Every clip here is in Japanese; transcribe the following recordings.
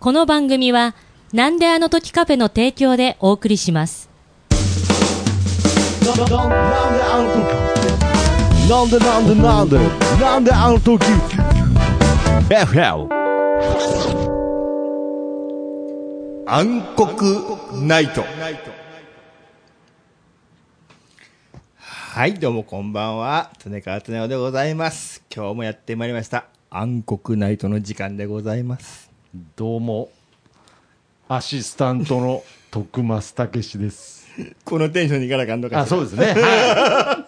この番組は、なんであの時カフェの提供でお送りします。なんであの時なんでなんでなんでなんであの時。FL 暗黒ナイト。はいどうもこんばんは。常川常夫でございます。今日もやってまいりました。暗黒ナイトの時間でございますどうも、アシスタントの徳増武史です。このテンションにいかなあかんのかあ、そうですね。は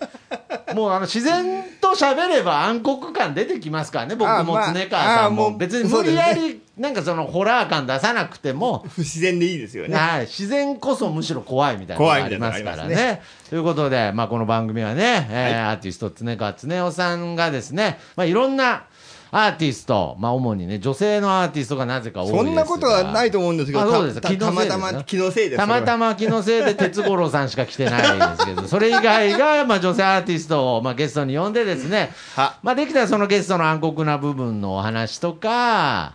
い。もうあの自然と喋れば暗黒感出てきますからね、僕もあまあ常川さんも。あもう別に無理やり、なんかそのホラー感出さなくても、不自然でいいですよねはい、自然こそむしろ怖いみたいなのがありますから怖いみたいなのがありね。ということで、まあ、この番組はね、えーアーティスト常川常夫さんがですね、まあ、いろんなアーティスト、まあ、主にね、女性のアーティストがなぜか多いですが。そんなことはないと思うんですけどあそうです。たたまたま気のせいですたまたま気のせいで哲五郎さんしか来てないですけど、それ以外が、まあ、女性アーティストを、まあ、ゲストに呼んでですね、は。まあ、できたらそのゲストの暗黒な部分のお話とか、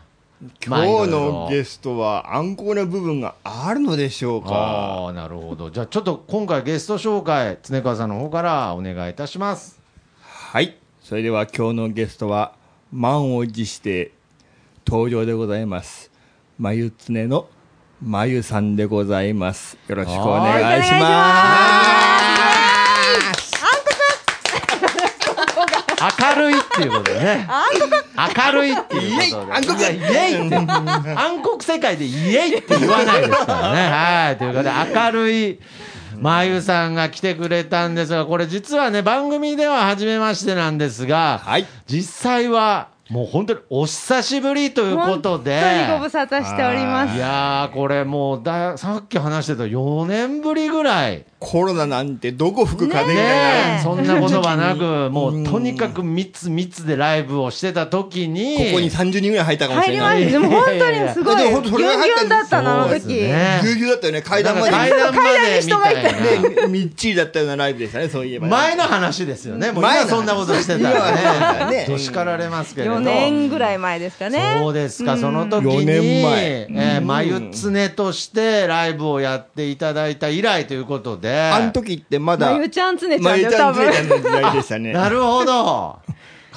今日のゲストは暗黒な部分があるのでしょうか。なるほど。じゃあ、ちょっと今回ゲスト紹介、常川さんの方からお願いいたします。はい。それでは今日のゲストは満を持して登場でございますまゆつねのまゆさんでございますよろしくお願いします明るいっていうことでね。明るいっていうことで。暗黒いやイエイって。暗黒世界でイエイって言わないですからね。はい。ということで、明るい。まゆさんが来てくれたんですが、これ実はね、番組では初めましてなんですが、はい実際は、もう本当にお久しぶりということで、本当にご無沙汰しておりますい。やー、これもうだ、さっき話してた4年ぶりぐらい。コロナなんてどこ吹く風みねたいなえ、そんな言葉なく、もうとにかく密密でライブをしてた時に、ここに30人ぐらい入ったかもし入りまれないした。でも本当にすごい、でギュンギも本当それが入ったュンだったな、あの時。ねぎゅうぎゅうだったよね階段まで階段までみたい階段に人がいたな。ねみっちりだったようなライブでしたねそういえばね前の話ですよね。もう今そんなことしてたらねね。年かられますけれど。4年ぐらい前ですかね。そうですか、その時4に、年前えー、まゆつねとしてライブをやっていただいた以来ということで。あの時ってまだまゆちゃんつねちゃんでまゆちゃんつ多分。ねちゃんの時代でしたねなるほど。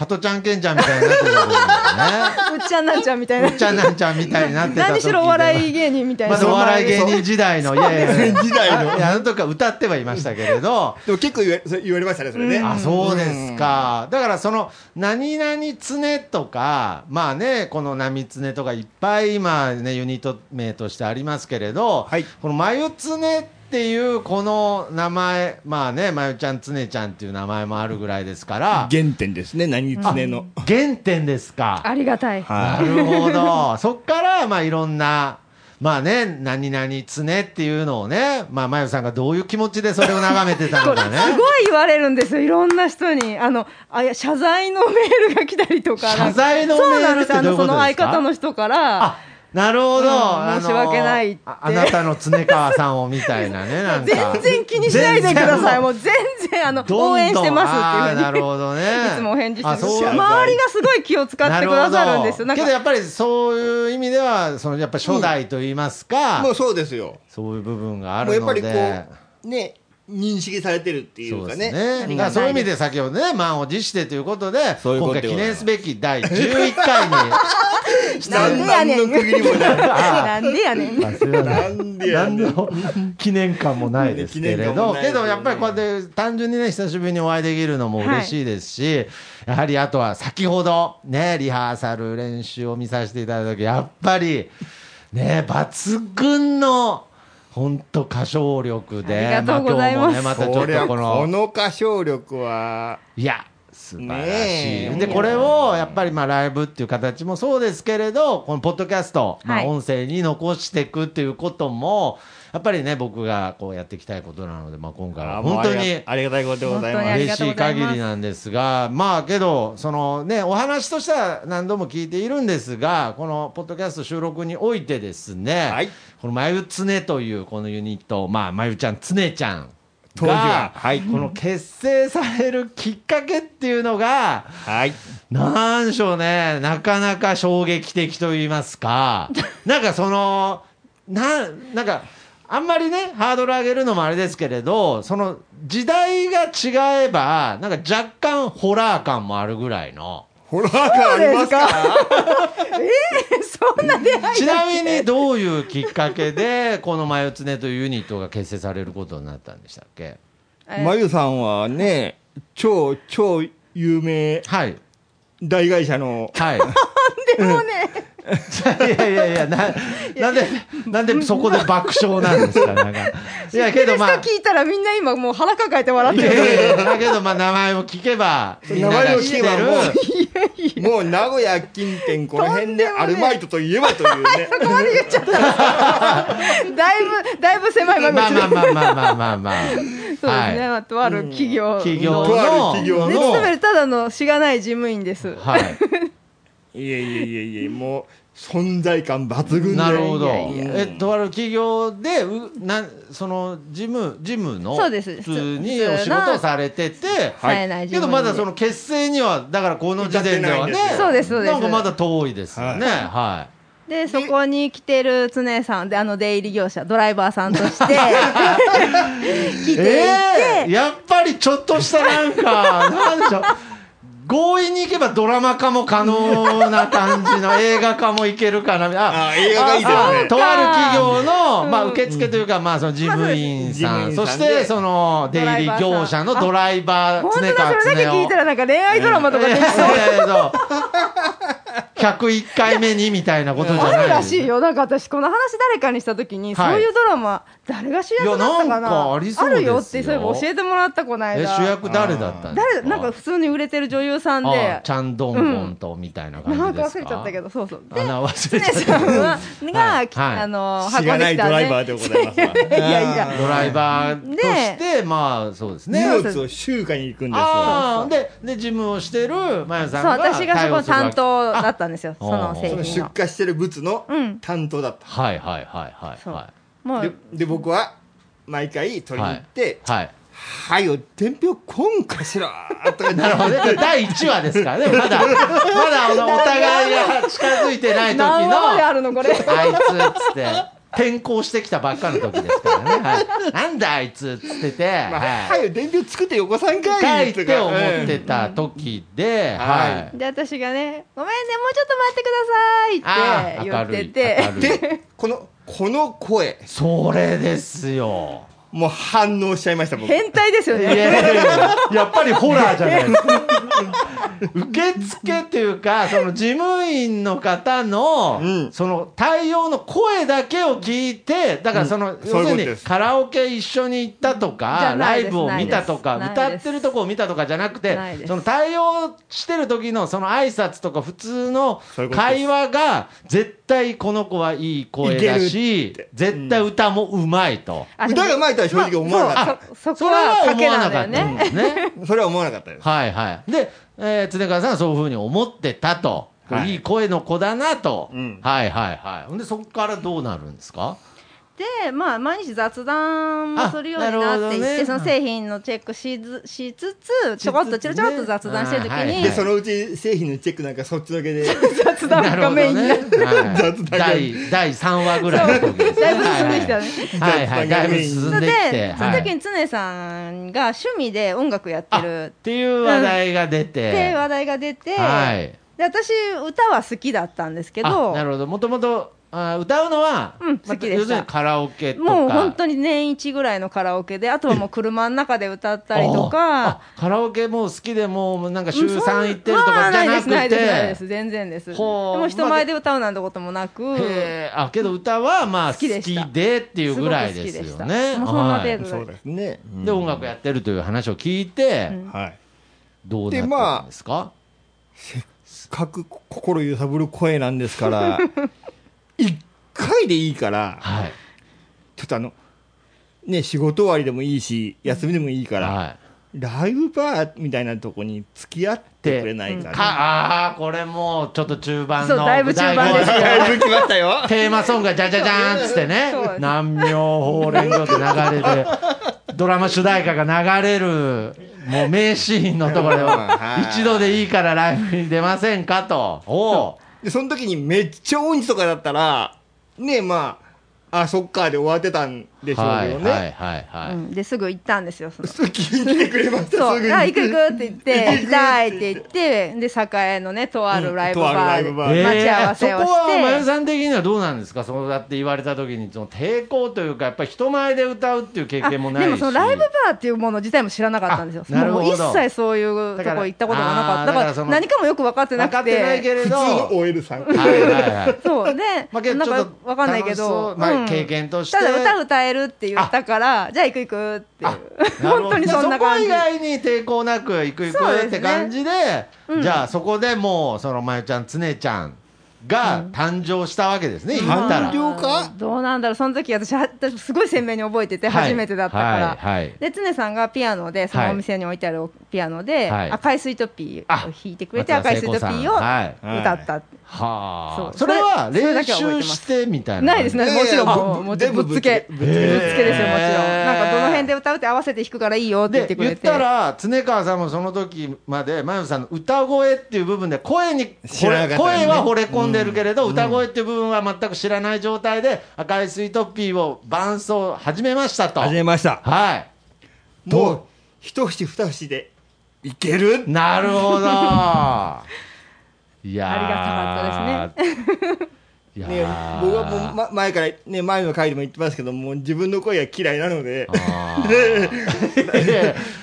加トちゃんけんちゃんみたいになってた時だね。うっちゃんなんちゃんみたいなうっ。ちゃんなんちゃんみたいになってた時何しろお笑い芸人みたいな。まだお笑い芸人時代の、いやいやいや時代のあの時は歌ってはいましたけれど、でも結構言わ言われましたねそれねあ、そうですか。だからその、何々つねとか、まあね、この波つねとかいっぱい今ね、ユニット名としてありますけれど、はいこのまゆつねっていうこの名前、まあね、まゆちゃんつねちゃんっていう名前もあるぐらいですから、原点ですね何つねの原点ですか。ありがたい。なはるほど。そっから、まあ、いろんな、まあね、何々つねっていうのをね、まあ、まゆさんがどういう気持ちでそれを眺めてたのかね。すごい言われるんですよ、いろんな人に。あの、あ謝罪のメールが来たりとか。謝罪のメールそうなんです。あの、ってどういうことそのですか相方の人から。あ、なるほど。申し訳ないってああなたの常川さんをみたいなね、なんか。全然気にしないでください。もうう全然、あの、どんどん応援してますっていうふうに。なるほどね。いつもお返事してます。周りがすごい気を使ってくださるんですよ。けどやっぱりそういう意味では、そのやっぱり初代と言いますか、もうそうですよそういう部分があもうやっぱりるので。こうね認識されてるっていうかね。そうですね。だそういう意味で先ほどね、満を持してということで、そういうこ今回記念すべき第11回に、なんでやねん。何の区切りもない。なんでやねん。なん。でやねん。記念感もないですけれど、けどやっぱりこうやって単純にね、久しぶりにお会いできるのも嬉しいですし、やはりあとは先ほどね、リハーサル練習を見させていただいた時、やっぱり、ね、抜群の、本当歌唱力で、ありがとうございます。まあ今日もね、またちょっそりゃとこの、この歌唱力は。いや、素晴らしい。で、これをやっぱりまあライブっていう形もそうですけれど、このポッドキャスト、まあはい。音声に残していくっていうことも、やっぱりね、僕がこうやっていきたいことなので、まあ今回は本当にありがたいことでございます。嬉しい限りなんですが、まあけど、そのね、お話としては何度も聞いているんですが、このポッドキャスト収録においてですね、はい。このまゆつねというこのユニット、まあまゆちゃん、つねちゃん、当時ははい。この結成されるきっかけっていうのが、はい。なんでしょうね、なかなか衝撃的と言いますか、なんかその、ななんか、あんまりね、ハードル上げるのもあれですけれど、その時代が違えば、なんか若干ホラー感もあるぐらいの。ホラー感ありますか？そんな出会いちなみにどういうきっかけで、このマヨツネというユニットが結成されることになったんでしたっけ？まゆさんはね、超、超有名はい。大会社の、はい。でもね、いやいやいや、な、なんで、なんでそこで爆笑なんですか、なんか。いや、けどまあ。聞いたらみんな今もう腹抱えて笑っいてる。やいやいやだけど、まあ、名前を聞けば、みんなが知ってる。名前を聞けもう名古屋近辺この辺でアルバイトといえばというね。そこまで言っちゃった。だいぶ、だいぶ狭い間口で。まあまあまあまあまあまあまあ。そうですね。はいまあとある企業の。企業の。とある企業で、の勤めるただのしがない事務員です。はい。いえいえいえいえ、もう存在感抜群で。なるほど。いやいやいやえ、とある企業で、う、なん、その、事務、事務の。そうです普通にお仕事をされてて。冴えないけどまだその結成には、だからこの時点ではねそうですそうですなんかまだ遠いですよね。はで、そこに来てる常さんで、あの出入り業者、ドライバーさんとして、来い。ていて、ええやっぱりちょっとしたなんか、なんでしょう。強引に行けばドラマ化も可能な感じの映画化もいけるかな。ああ映画がいいですね。あとある企業の、うんまあ、受付というか、まあ、その事務員さん、まあそして、その、出入り業者のドライバー、本当だ、常川それだけ聞いたらなんか恋愛ドラマとかできそう。えーそう101回目にみたいなことじゃないあるらしいよ。なんか私、この話誰かにしたときに、はいそういうドラマ、誰が主役だったかな？いやなんかありそうですよるよって、そう。いえば教えてもらった、このえ間。主役誰だったんですか？誰、なんか普通に売れてる女優さんあで、チャンドンゴンとみたいな感じですか、なんか忘れちゃったけど、そうそう。で、あな忘れ常ちゃった。さんは、が、はい。きあの、しがないドライバーでございます。わ。い。やい。やドライバーとして、まあそうですね。荷物を集荷に行くんですよ。ああでで事務をしてるまゆさんそう、が私がそこの担当だったんですよ。あその製その。品の。出荷してる物のうん担当だった。はいはいはいはいそう。はもでう、で僕は毎回取りに行ってい。はい「はよ伝票こんかしら」とかなるほどね第1話ですからねまだまだあのお互い。が近づい。てない。時の何話まであるのこれ。あい。つっつって転校してきたばっかの時ですからね、はい、なんだあいつっつってて、まあははよ伝票作ってよこさんか。い帰って思ってた時で、うん。はい。で、私がね、ごめんね、もうちょっと待ってくださいって言って。て、でこのこの声。それですよもう反応しちゃいました僕。変態ですよね。やっぱりホラーじゃないですか。受付っていうか、その事務員の方の、うん。その対応の声だけを聞いて、だからその、うん要するにカラオケ一緒に行ったとか、ライブを見たとか、歌ってるとこを見たとかじゃなくてその対応してる時のその挨拶とか普通の会話が、絶対この子はいい声だいし絶対歌もうまいと。あ歌が上手いとは正直思わなかったそうそそこは賭けなんだよね。ですね。それは思わなかったです はいはい。で、えー、常川さんはそういうふうに思ってたと。はいい、い声の子だなと。うんはいはいはい。ほんで、そこからどうなるんですか？で、まあ、毎日雑談もするようになっていって、ねその製品のチェックしずしつつ、ちょこっとちょろちょろっと雑談してるときにはいはいで、そのうち製品のチェックなんかそっちだけで雑談がメインになって、はい雑談が第、第3話ぐらいの時ですね。だいぶ進んできたね。はいはい。だいぶ進んできて。で、そのはい時に常さんが趣味で音楽やってあるっていう話題が出ってて。話題が出て、はい。で私、歌は好きだったんですけどあ、なるほど。もともと、あ歌うのは、うん好きでした。要するにカラオケとか。もう本当に年一ぐらいのカラオケで、あとはもう車の中で歌ったりとあか、あカラオケもう好きでもうなんか週うんそん3行ってるとかじゃなくまあないです、ないです、ないでてす、全然です。でも人前で歌うなんてこともなく、へえあけど歌はまあ好き好きでっていうぐらいですよね。すそんなはい。程度そうですね。で音楽やってるという話を聞いて、うんはい。どうなったんですか、各心揺さぶる声なんですから一回でいいからはい。ちょっとあのね仕事終わりでもいいし休みでもいいから、はい。ライブバーみたいなとこに付き合ってくれないかかな、ああこれもうちょっと中盤のそうだいぶ中盤ですよ。だいぶ来ましたよ。テーマソングがじゃじゃじゃーんっつってね。南明法蓮教って流れてドラマ主題歌が流れる、もう名シーンのところで はい、一度でいいからライブに出ませんかと。おうで、その時にめっちゃ音痴とかだったら、ねえまあ、あ、そっかで終わってたんでしょうはいけどね。はいはいはい。うんですぐ行ったんですよそのすぐ聞いてくれました、そう、すぐに。あ、行く行くって言って、行きたいって言って、で、栄のね、とあるライブバーでライブバーえ待ち合わせをそこは、まゆして、さん的にはどうなんですか？そうやって言われた時に、その抵抗というか、やっぱり人前で歌うっていう経あ験もないし。でもそのライブバーっていうもの自体も知らなかったんですよ。あなるほどもう一切そういうとこ行ったことがなかった。だからだから何かもよく分かってな分かくってないけて。れど。普通の OL さん。はいはいはい。そうで、まあなんかちょっと分かんないけど、うまあうん経験としてただ歌歌えるって言ったから、じゃあ行く行くっていう。本当にそんな感じそこ以。外に抵抗なく行く行くって感じでうんじゃあそこでもうそのまゆちゃんつねちゃんが誕生したわけですね、言ったら。誕生か？どうなんだろう、その時私、は私すごい鮮明に覚えてて、はい。初めてだったから。はいはい。で、常さんがピアノで、そのお店に置いてあるピアノで、はい。赤いスイートピーあを弾いてくれて、赤いスイートピーをはい。歌った。はあそれはそれそれだ練習してみたいなないですね、もちろんもう、ぶもちろん。ぶっつけ。ぶっつけけですよ、もちろん。なんか、どの辺で歌うって合わせて弾くからいいよって言ってくれ。で言ってたら常川さんもその時まで真由さんの歌声っていう部分で声に声は惚れ込んでるけれど、歌声っていう部分は全く知らない状態で赤いスイートピーを伴奏始めましたと。始めました。はい。もう、一節二節で、いける？なるほど。いやー。ありがたかったですね。いやねー、僕はもう、ま、前から、ね、前の回でも言ってますけども、自分の声が嫌いなので、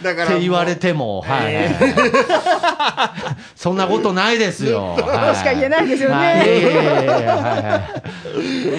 だからって言われても、はいはい。はいそんなことないですよ。としか言えないですよね。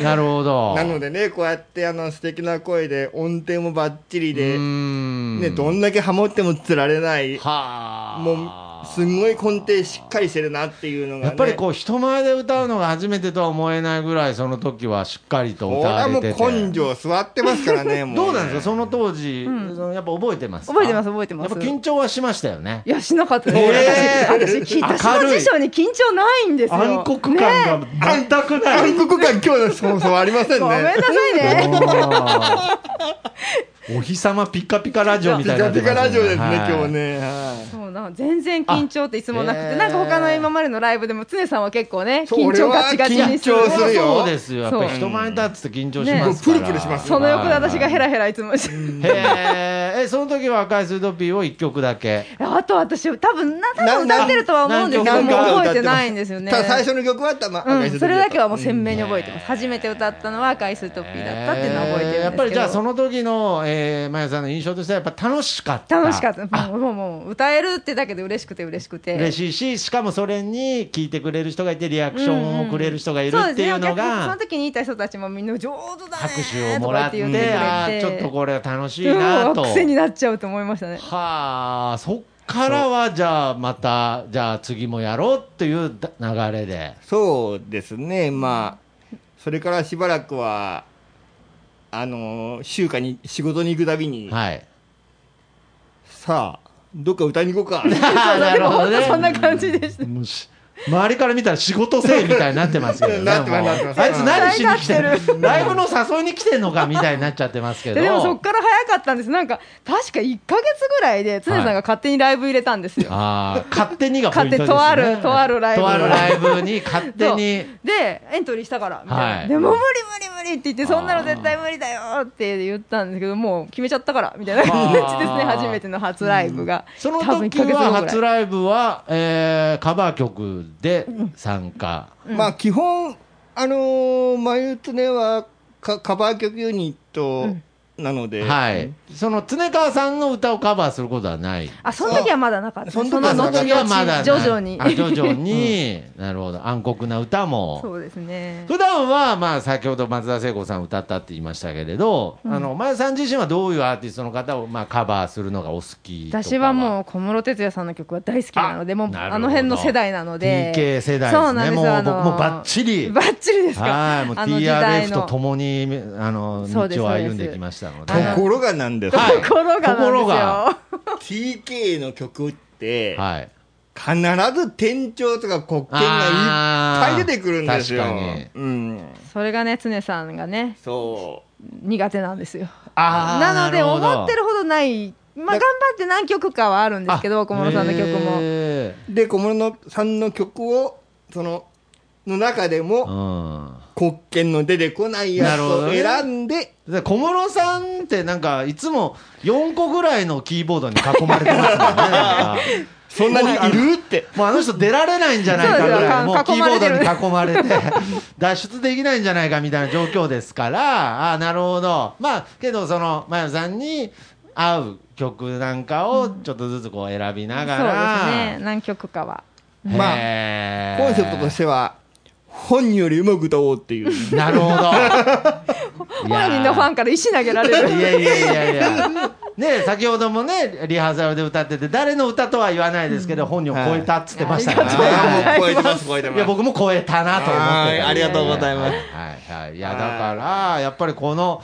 なるほど。なのでね、こうやってあの素敵な声で、音程もバッチリうーで、ん。ね、どんだけハモってもつられない、はあ。もう、すんごい根底しっかりしてるなっていうのが、ね。やっぱりこう人前で歌うのが初めてとは思えないぐらいその時はしっかりと歌わはもうれてて根性座ってますからね、もう。どうなんですか？その当時、うんそのやっぱ覚えてますか？覚えてます覚えてますやっぱ緊張はしましたよねいや、しなかったです。えー私、私、の辞書に緊張ないんですよ。暗黒感が全くない、暗黒感今日のそうそうありませんね。ごめんなさいね。お日様ピカピカラジオみたいピカピになってますカラジオですね、はい。今日ね。はいそうな全然緊張っていつもなくて、あへー。なんか他の今までのライブでも常さんは結構ね緊張ガチガチにする。俺は緊張するよ。そう。ですよやっぱり人前に立つと緊張しますから、ね。プルプルしますその横で私がヘララヘラいつもし。て、えその時は赤いスイートピーを一曲だけ？あと私多分な多分歌ってるとは思うんですけども覚えてないんですよね。ただ最初の曲はたま、うん、それだけはもううん鮮明に覚えてます、初めて歌ったのは赤いスイートピーだったっていうのは覚えてるんですけど、やっぱりじゃあその時の、えー、まゆさんの印象としてはやっぱ楽しかった。楽しかった。もうもう歌えるってだけで嬉しくて嬉しくて。嬉しいししかもそれに聞いてくれる人がいてリアクションをくれる人がいるっていうのそうですね。お客そがの時にいた人たちもみんな上手だね。拍手をもらってってあーちょっとこれ楽しいなと。うん癖になっちゃうと思いましたね。はあそっからはじゃあまたじゃあ次もやろうっていうだ流れで。そうですね、まあ、それからしばらくは、あの、週間に仕事に行くたびに、はい。さあ、どっか歌いに行こうか。なるほどね。そんな感じでした。もうし周りから見たら仕事せいみたいになってますけどね あいつ何しに来てる？ライブの誘いに来てんのかみたいになっちゃってますけど。でもそっから早かったんです。なんか確か1か月ぐらいで常さんが勝手にライブ入れたんですよ、あー勝手にがポイントですね。勝手とあるとあるライブとあるライブに勝手に。でエントリーしたからみたいな、はい。でも無理無理無理って言ってそんなの絶対無理だよって言ったんですけどもう決めちゃったからみたいな感じですね初めての初ライブが、その多分1時は初ライブは、えーカバー曲で参加、まあ、基本、あのー、まゆつねはカカバー曲ユニットなので、はい。その常川さんの歌をカバーすることはない。あその時はまだなかった。その時はまだ徐々に。あ徐々に、なるほど。暗黒な歌も。そうですね。普段はまあ先ほど松田聖子さん歌ったって言いましたけれど、あの前さん自身はどういうアーティストの方をまあカバーするのがお好きとか？私はもう小室哲哉さんの曲は大好きなのでもうあの辺の世代なので。TK 世代ですね。そうなんですもうあの僕もバッチリ。バッチリですか。はいもう TRF のと共にあの道を歩んできましたのでところがなんですよ、はい。ところがなんですよ。ところが。TK の曲って、はい。必ず転調とか黒鍵がいっぱい出てくるんですよ。あー確かにうん。それがね常さんがねそ苦手なんですよ。あーなので、思ってるほどない、まあ、頑張って何曲かはあるんですけど、小室さんの曲も。へで小室さんの曲をそのの中でーもうん。国権の出てこないやつを選んでで小室さんってなんかいつも4個ぐらいのキーボードに囲まれてますもんねそんなにいるって。もうあの人出られないんじゃないかぐらいもうキーボードに囲囲まれて 脱出できないんじゃないかみたいな状況ですから。あーなるほど。まあけどそのまゆさんに合う曲なんかをちょっとずつこう選びながそうら、ですね、何曲かは。まあコンセプトとしては本人よりうまく歌おうっていう。なるほど。本人のファンから石投げられる。いやいやいやいや、ね、先ほどもね、リハーサルで歌ってて、誰の歌とは言わないですけど、本人を超えたっつってましたから、はい。ありがとうございます超えてます。超えていや、僕も超えたなと思ってありがとうございます。はいはい、いや、だから、やっぱりこの。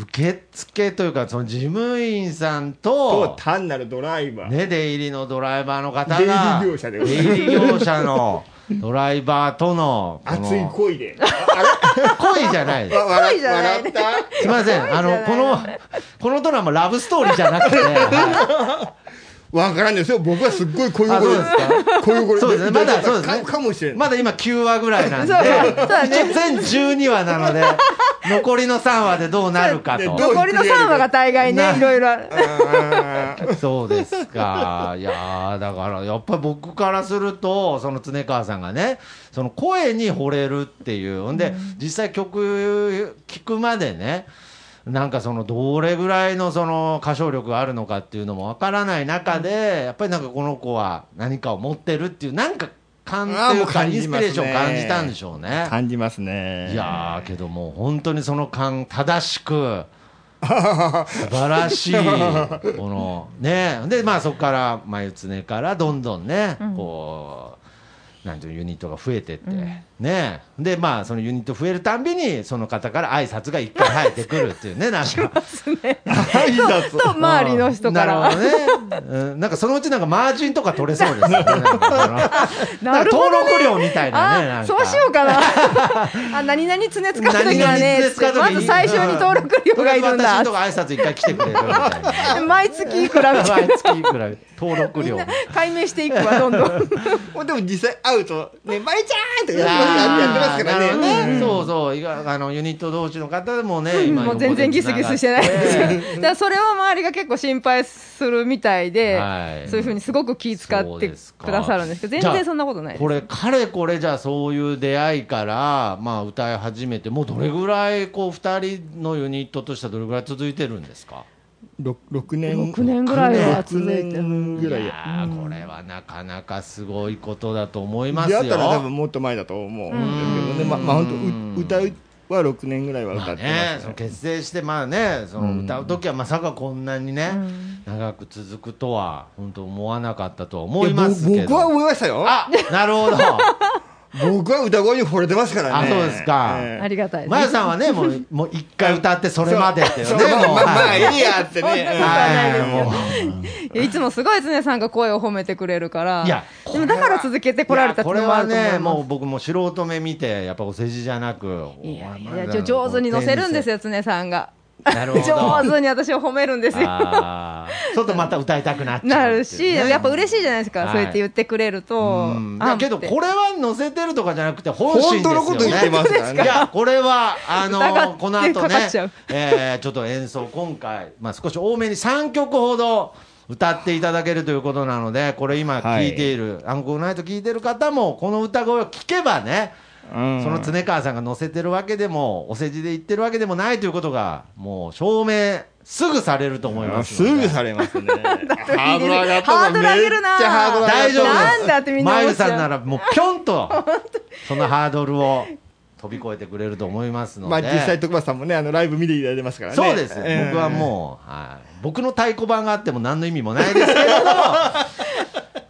受付というか、その事務員さんとと。単なるドライバー、ね、出入りのドライバーの方が。出入り業者でございます出入り業者の ドライバーとの。熱い恋であ恋じゃない恋じゃないすみません、あの、この。このドラマラブストーリーじゃなくて。はいわからんですよ。僕はすっごい恋あそう心ですか。恋心。そうですね。まだそうですね。かかもしれないまだ今9話ぐらいなんで、全12話なので、残りの3話でどうなるかと。でどう残りの3話が大概なね、いろいろ。そうですか。いやーだから、やっぱり僕からすると、その常川さんがね、その声に惚れるっていう。ほんで、実際曲聴くまでね、なんかそのどれぐらいのその歌唱力があるのかっていうのもわからない中で、やっぱりなんかこの子は何かを持ってるっていう、なんか感というか、インスピレーションを感じたんでしょうね。感じますね。いやーけどもう本当にその感正しく 素晴らしいこのね。でまあそこから眉常からどんどんね、こうなんていうのユニットが増えてって、ねでまあそのユニット増えるたんびにその方から挨拶が一回生えてくるっていうねなんか 挨拶と、周りの人から。なるほどね、うん、なんかそのうちなんかマージンとか取れそうですよねなるほどね登録料みたいなねなんあ、かそうしようかな。あ、何々常使うときは何々ねまず最初に登録料がいるんだ私のと。こ挨拶一回来てくれるみたいな。毎月いくらみたい毎月いくら登録料。な。解明していくわ、どんどん。もうでも実際会うと「ねまいちゃん!」とかやってますからなるほどね。ねそうそう。あのユニット同士の方でもね今もう全然ギスギスしてない。ですよ。ね だからそれを周りが結構心配するみたいで、はい。そういうふうにすごく気遣ってくださるんですけど、全然そんなことないこれかれこれじゃあそういう出会いからまあ歌い始めてもうどれぐらいこう二人のユニットとしてはどれぐらい続いてるんですか？6, 6年。6年ぐらいは続いてる。6年ぐらい。いやこれはなかなかすごいことだと思いますよ。出会ったら多分もっと前だと思うんですけどね。ままあ本当歌うは6年ぐらいは歌まあってますね、そのね結成してまあねその歌う時はまさかこんなにね、長く続くとは本当思わなかったとは思いますけど。僕は思いましたよ。あなるほど 僕は歌声に惚れてますからね。あそうですか。ええ。ありがたいです。まゆさんはねもうもう一回歌ってそれまでっていうねまあいいいやってね。はいつもすごい常さんが声を褒めてくれるから、いや。でもだから続けてこられた。これはねもう僕も素人目見てやっぱお世辞じゃなくいやいお前や、ちょ上手に乗せるんですよよ、常さんが。なるほど。上手に私を褒めるんですよ。ちょっとまた歌いたくなっちゃうなるし、やっぱし嬉しいじゃないですか、はい。そうやって言ってくれると。あだけどこれは載せてるとかじゃなくて本心ですよね。本当のこと言ってますからね。いやこれはあのこの後ねかかえーちょっと演奏今回、まあ、少し多めに3曲ほど歌っていただけるということなのでこれ今聴いている、アンコールナイト聴いてる方もこの歌声を聴けばねうん。その常川さんが載せてるわけでもお世辞で言ってるわけでもないということがもう証明すぐされると思いますすので。ぐされますね。ハードル上がったハードル上げるな。大丈夫です。なんだってみんなまゆさんならもうぴょんとそのハードルを飛び越えてくれると思いますので、まあ実際徳松さんもねあのライブ見ていただいてますからね。そうです、ええ。僕はもう、はい、僕の太鼓判があっても何の意味もないですけれども。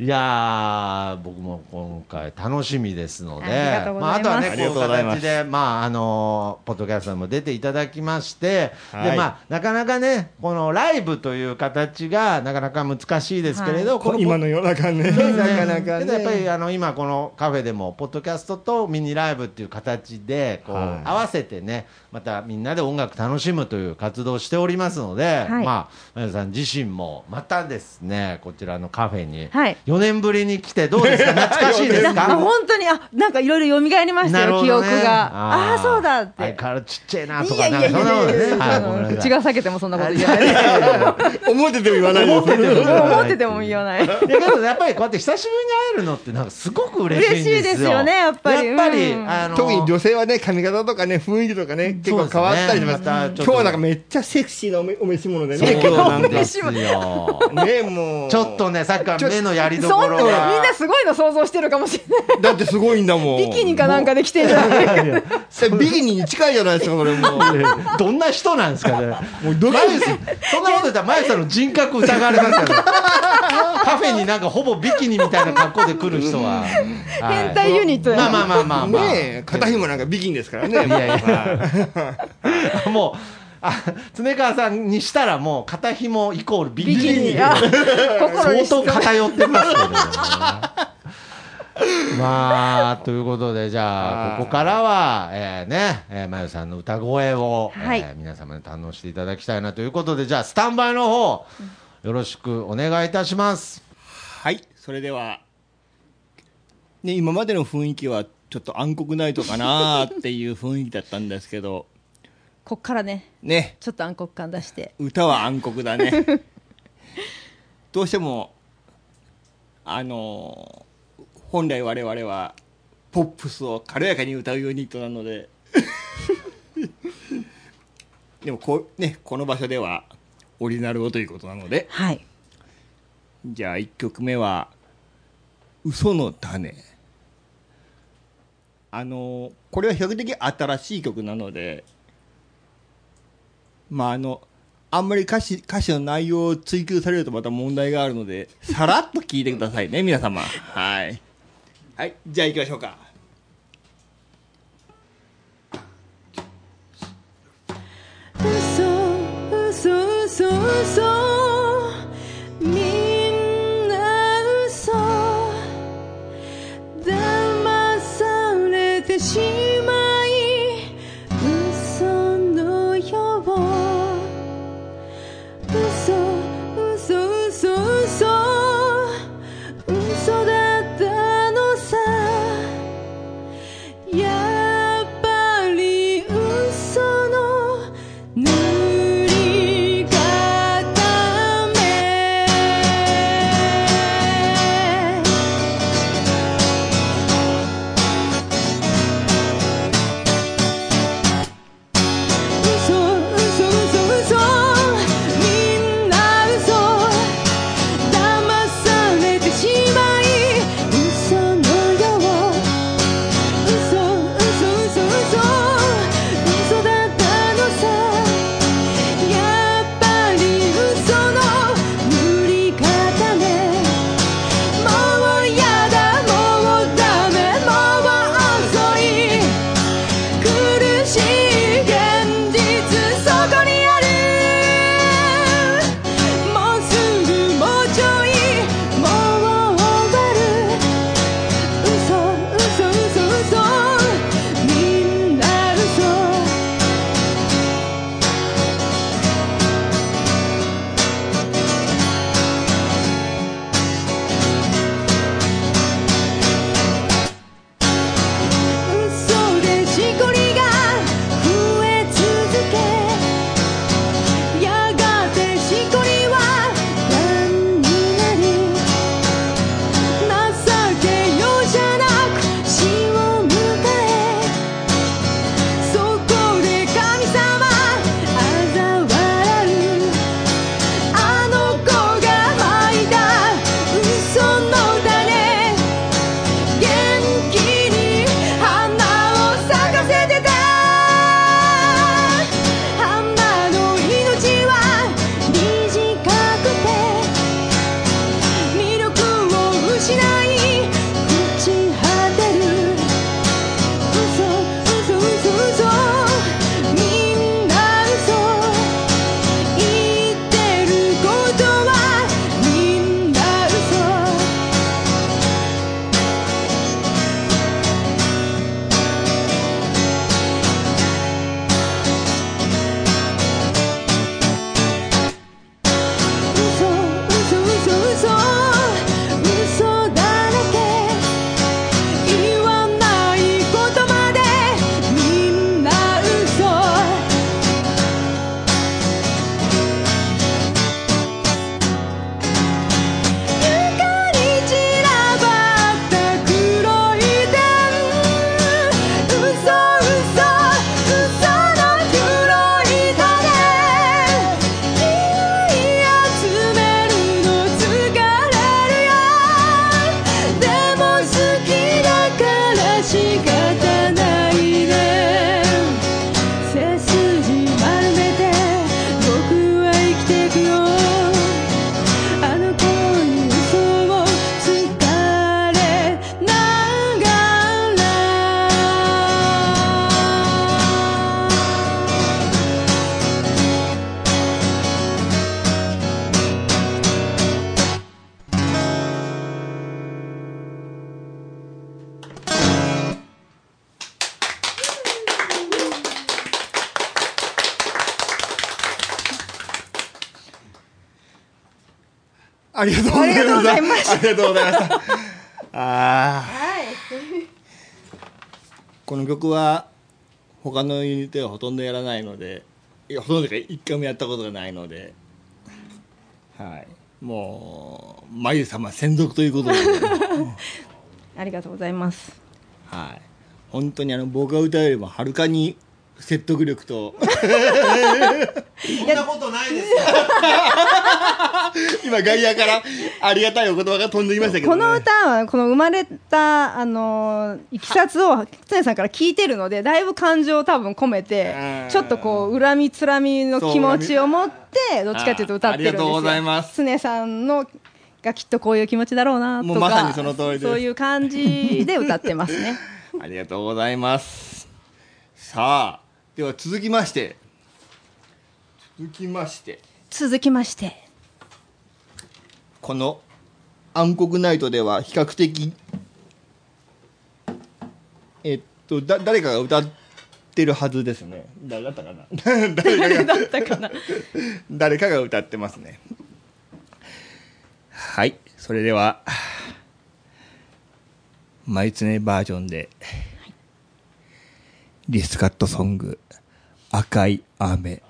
いやー、僕も今回楽しみですので、あます。あ、あとはね、こういう形で、まあ、あのーポッドキャストにも出ていただきまして、はい。で、まあ、なかなかね、このライブという形がなかなか難しいですけれど、この今の世の中ね、ね。なかなかけどやっぱりね。あの今このカフェでもポッドキャストとミニライブっていう形でこうはい。合わせてねまたみんなで音楽楽しむという活動をしておりますので、はい。まあまゆさん自身もまたですねこちらのカフェにはい。4年ぶりに来てどうですか？懐かしいですあか？本当にあなんかいろいろ蘇りましたよ、ね。記憶が。ああーそうだって。相変わらずちっちゃいなといやいやいかなんかそんなことね。やいやはいごめんなさい。口が裂けてもそんなこと言えない。思ってても言わない。思ってても言わない。いやっぱりこうやって久しぶりに会えるのってなんかすごく嬉しいんですよ。嬉しいですよねやっぱり。やっぱり、うん。あの特に女性はね、髪型とかね、雰囲気とかね、結構変わったりします。ね。今日はなんかめっちゃセクシーなお召し物でね、そうなんか。ですよね、もう。ちょっとね、さっきから目のやりどそんなみんころが。なすごいの想像してるかもしれないだってすごいんだもん。ビキニかなんかで来てるじゃないもうビキニに近いじゃないですか、これもう。どんな人なんですかね。もうドキマユさん、そんなこと言ったら、マユさんの人格疑われますから、カフェになんかほぼビキニみたいな格好で来る人は。はい変態ユニットやまあまあまあまあまあ。ねえ、肩紐なんかビキニですからね。いやいやはい もう、あ、常川さんにしたらもう肩紐イコールビキニ。相当偏ってますけどね。まあ、ということで、じゃあ、ここからは、えーね、えー、まゆさんの歌声を、はいえー皆様に堪能していただきたいなということで、じゃあ、スタンバイの方、よろしくお願いいたします。はい、それでは、ね、今までの雰囲気はちょっと暗黒ナイトかなっていう雰囲気だったんですけど、こっからね。ね、ちょっと暗黒感出して。歌は暗黒だね。どうしても、あのー本来我々はポップスを軽やかに歌うユニットなので、でもこう、ね、この場所ではオリジナルをということなので、はい。じゃあ1曲目は「嘘の種」あのこれは比較的新しい曲なのでまああのあんまり歌詞歌詞の内容を追求されるとまた問題があるのでさらっと聞いてくださいね 皆様。はい。はいじゃあ行きましょうか。嘘嘘嘘嘘。ありがとうございました。ありがとうございましたありがとうございこの曲は他のユニットではほとんどやらないので、いやほとんどというか一回もやったことがないので、はい。もう、まゆ様専属ということで、ありがとうございますはい。本当にあの僕が歌うよりもはるかに説得力と、そんなことないですよ。今外野からありがたいお言葉が飛んできましたけど、ね。この歌はこの生まれたあのいきさつを常さんから聞いてるのでだいぶ感情を多分込めてうんちょっとこう恨みつらみの気持ちを持ってどっちかというと歌ってるんですよ。あありがとうございます。常さんのがきっとこういう気持ちだろうなとかもうまさにその通りそういう感じで歌ってますね。ありがとうございます。さあ、では続きまして、続きまして、続きまして。この暗黒ナイトでは比較的、えっと、だ誰かが歌ってるはずですね。誰だったかな。誰だったかな誰かが歌ってますね。はい、それでは、マイツネバージョンで、リスカットソング、赤い雨。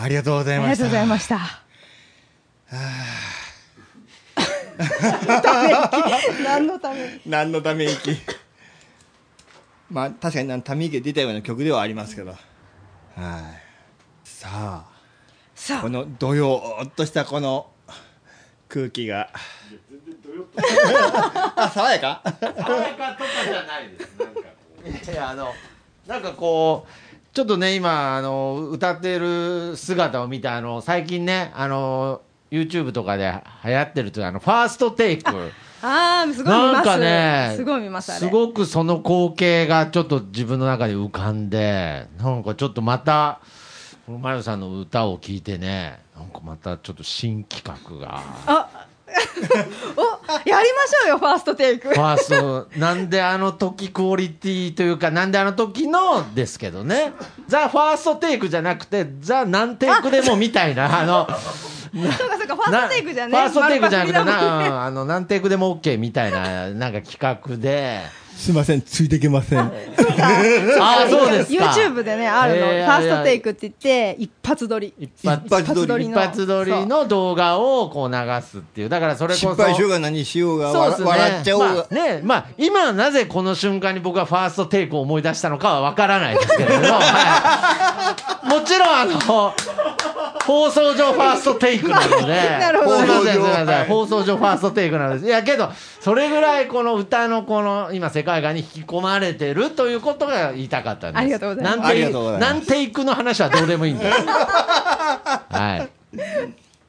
ありがとうございありました。がとうございました。何のために何のため息？まあ確かにため息が出たような曲ではありますけど。はい。さあ。さこのどよーっとしたこの空気が。あ爽やか？爽やかとかじゃないです。なんかこう。いやあのなんかこうちょっとね今あの歌ってる姿を見てあの最近ねあの YouTube とかで流行ってるというあのファーストテイクああすごい見ます。なんかねすごい見ます。すごくその光景がちょっと自分の中で浮かんでなんかちょっとまたこのマヨさんの歌を聴いてねなんかまたちょっと新企画があおやりましょうよファーストテイク。ファースト、なんであの時クオリティというか、なんであの時のですけどね、ザ・ファーストテイクじゃなくて、ザ・何テイクでもみたいな、あの、そうかそうかファーストテイクじゃね。ファーストテイクじゃなくて、なうんあの何テイクでも OK みたいな、なんか企画で、すいません。ついていけません。ああ、そうですか。YouTube でねあるの、えーファーストテイクって言って一発撮り。一発撮り。一の。発撮りの動画をこう流すっていう、だからそれこそ。失敗しようが何しようが、そうですね。笑っちゃおうが、まあ、ね、まあ、今なぜこの瞬間に僕はファーストテイクを思い出したのかはわからないですけれども、はい、もちろんあの、放送上ファーストテイクなので、なるほどすいません、すいません、はい放送上ファーストテイクなんです。いや、けど、それぐらいこの歌のこの、今世界観に引き込まれてるということが言いたかったんです。ありがとうございます何テイクの話はどうでもいいんです。はい。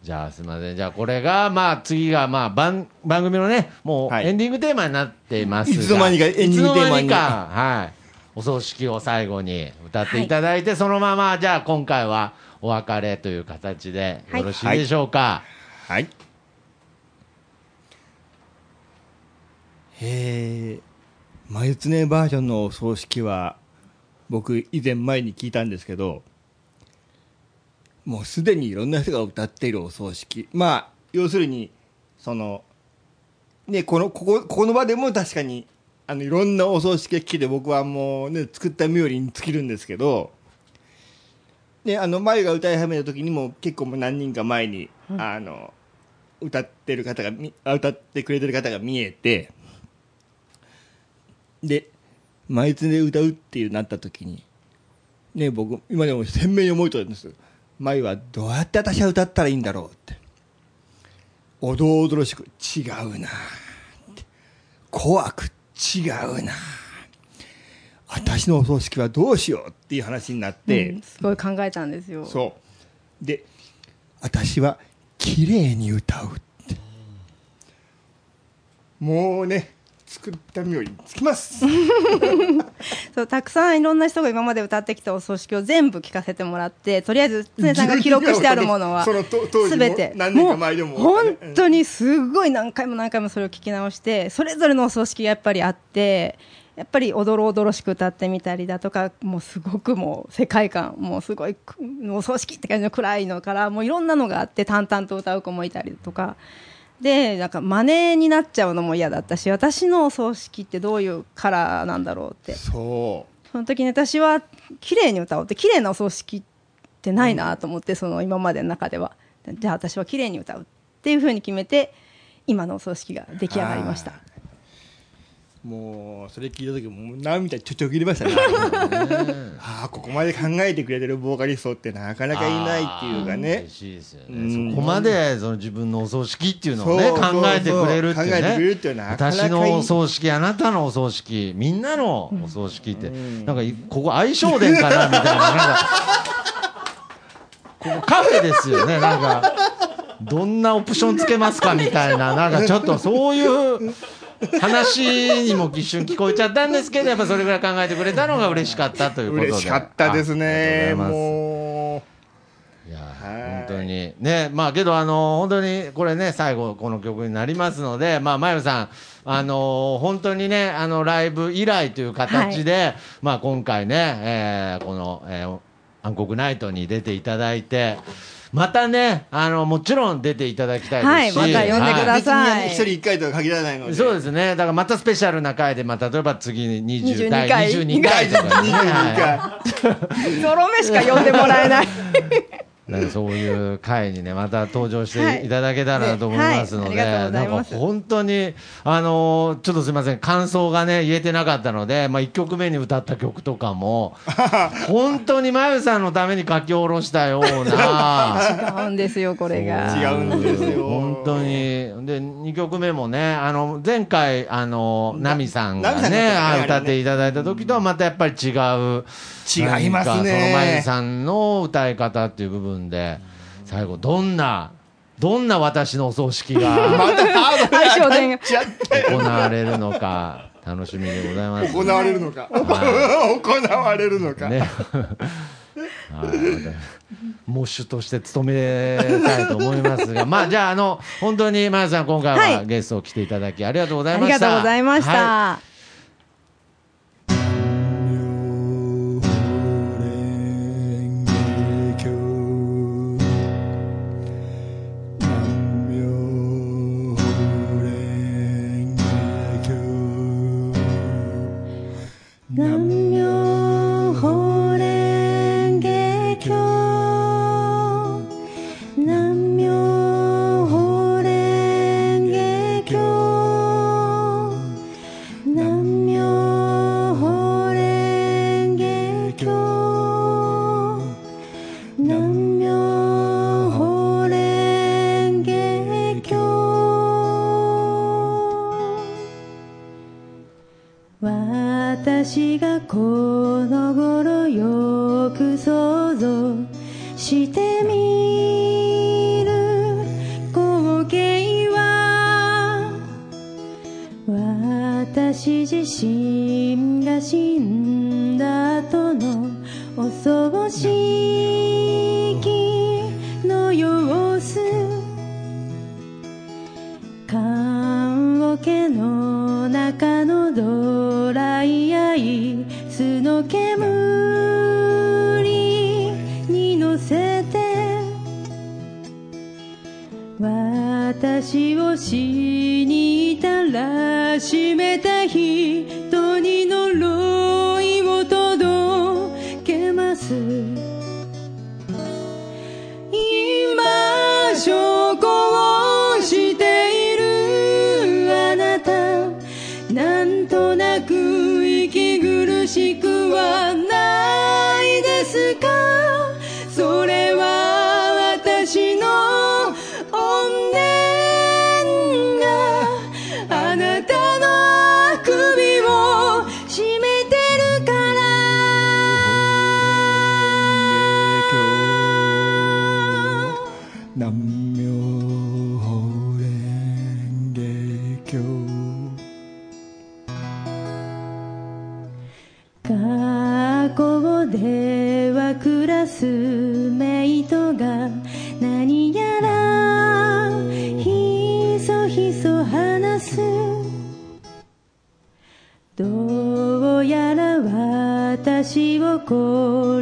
じゃあすみません。じゃあこれが、まあ次が、まあ番、番組のね、もうはいエンディングテーマになっていますが、いつの間にかエンディングテーマにはい。お葬式を最後に歌っていただいて、そのまま、じゃあ今回はお別れという形でよろしいでしょうか？はい。えー、眉常バージョンのお葬式は、僕以前前に聞いたんですけど、もうすでにいろんな人が歌っているお葬式。まあ、要するに、その、ね、この、ここ、ここの場でも確かに、あの、いろんなお葬式が聞いて僕はもうね、作った冥利に尽きるんですけど、ね、あの、眉が歌い始めた時にも結構何人か前に、あの、歌ってる方が歌ってくれてる方が見えて、で舞鶴で歌うっていうなった時にね僕今でも鮮明に覚えてるんです。舞はどうやって私は歌ったらいいんだろうって。おどおどろしく違うなって。怖く違うな私のお葬式はどうしようっていう話になって、うんすごい考えたんですよ。そう。で私は綺麗に歌うって。もうね作った妙につきます。そうたくさんいろんな人が今まで歌ってきたお葬式を全部聞かせてもらってとりあえず常さんが記録してあるものは全て。何年か前でも本当にすごい何回も何回もそれを聞き直してそれぞれのお葬式がやっぱりあってやっぱりおどろおどろしく歌ってみたりだとかもうすごくもう世界観もうすごいくお葬式って感じの暗いのからもういろんなのがあって淡々と歌う子もいたりとか。でなんか真似になっちゃうのも嫌だったし私のお葬式ってどういうカラーなんだろうって。そその時に私は綺麗に歌おうって綺麗なお葬式ってないなと思って、その今までの中では。じゃあ私は綺麗に歌うっていうふうに決めて今のお葬式が出来上がりました。うもうそれ聞いた時もう涙ちょちょ切れましたね。ああここまで考えてくれてるボーカリストってなかなかいないっていうかね。嬉しいですようん。ね。そこまでその自分のお葬式っていうのをね考えてくれるっていうね。っていうのは私のお葬式あなたのお葬式みんなのお葬式ってなんかいここ相性伝かなみたいななんか。ここカフェですよね。なんかどんなオプションつけますかみたいななんかちょっとそういう話にも一瞬聞こえちゃったんですけどやっぱそれぐらい考えてくれたのが嬉しかったということで。嬉しかったですねあありがとういやはい。本当にねまあけどあの本当にこれね最後この曲になりますのでまあまゆさんあの本当にねあのライブ以来という形で、まあ今回ね、えーこの、えー暗黒ナイトに出ていただいてまたねあのもちろん出ていただきたいですし、はいまた呼んでくだうさい。別にあの一人一回とは限らないので。そうですね。だからまたスペシャルな回で、まあ、例えば次に20 22第回。22回とかね、は22 ゾロ目しか呼んでもらえないいなんかそういう回にねまた登場していただけたらなと思いますので、なんか本当にあのーちょっとすみません。感想がね言えてなかったので、まあ、1曲目に歌った曲とかも 本当にまゆさんのために書き下ろしたような。違うんですよこれが。違うんですよ。本当に。で2曲目もねあの前回あのナミさんがね歌っていただいた時とはまたやっぱり違う違いますね。そのまゆさんの歌い方っていう部分で最後どんなどんな私のお葬式が 行われるのか楽しみでございます。行われるのか。行われるのか、ね。はい。モッシュとして務めたいと思いますが、まあじゃああの本当にまやさん今回ははい。ゲスト来ていただきありがとうござあいました。りがとうございました、は南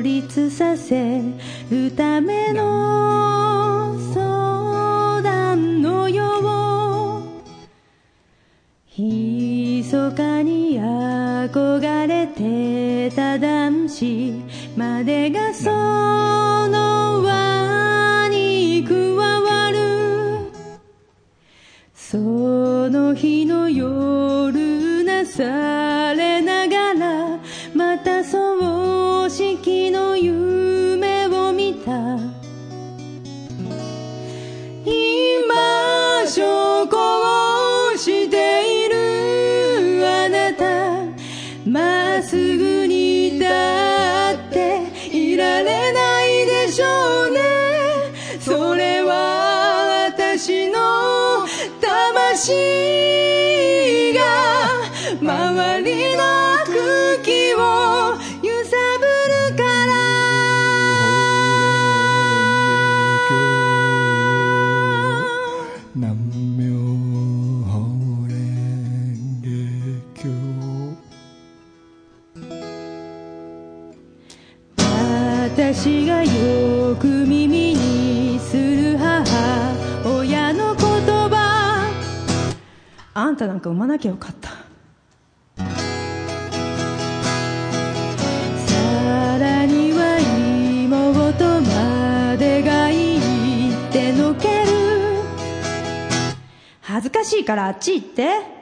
立させるための相談のよう。密かに憧れてた男子。までがその輪に加わる。その日の夜なさんたなんか産まなきゃよかった。さらには妹までが言ってのける。恥ずかしいからあっち行って。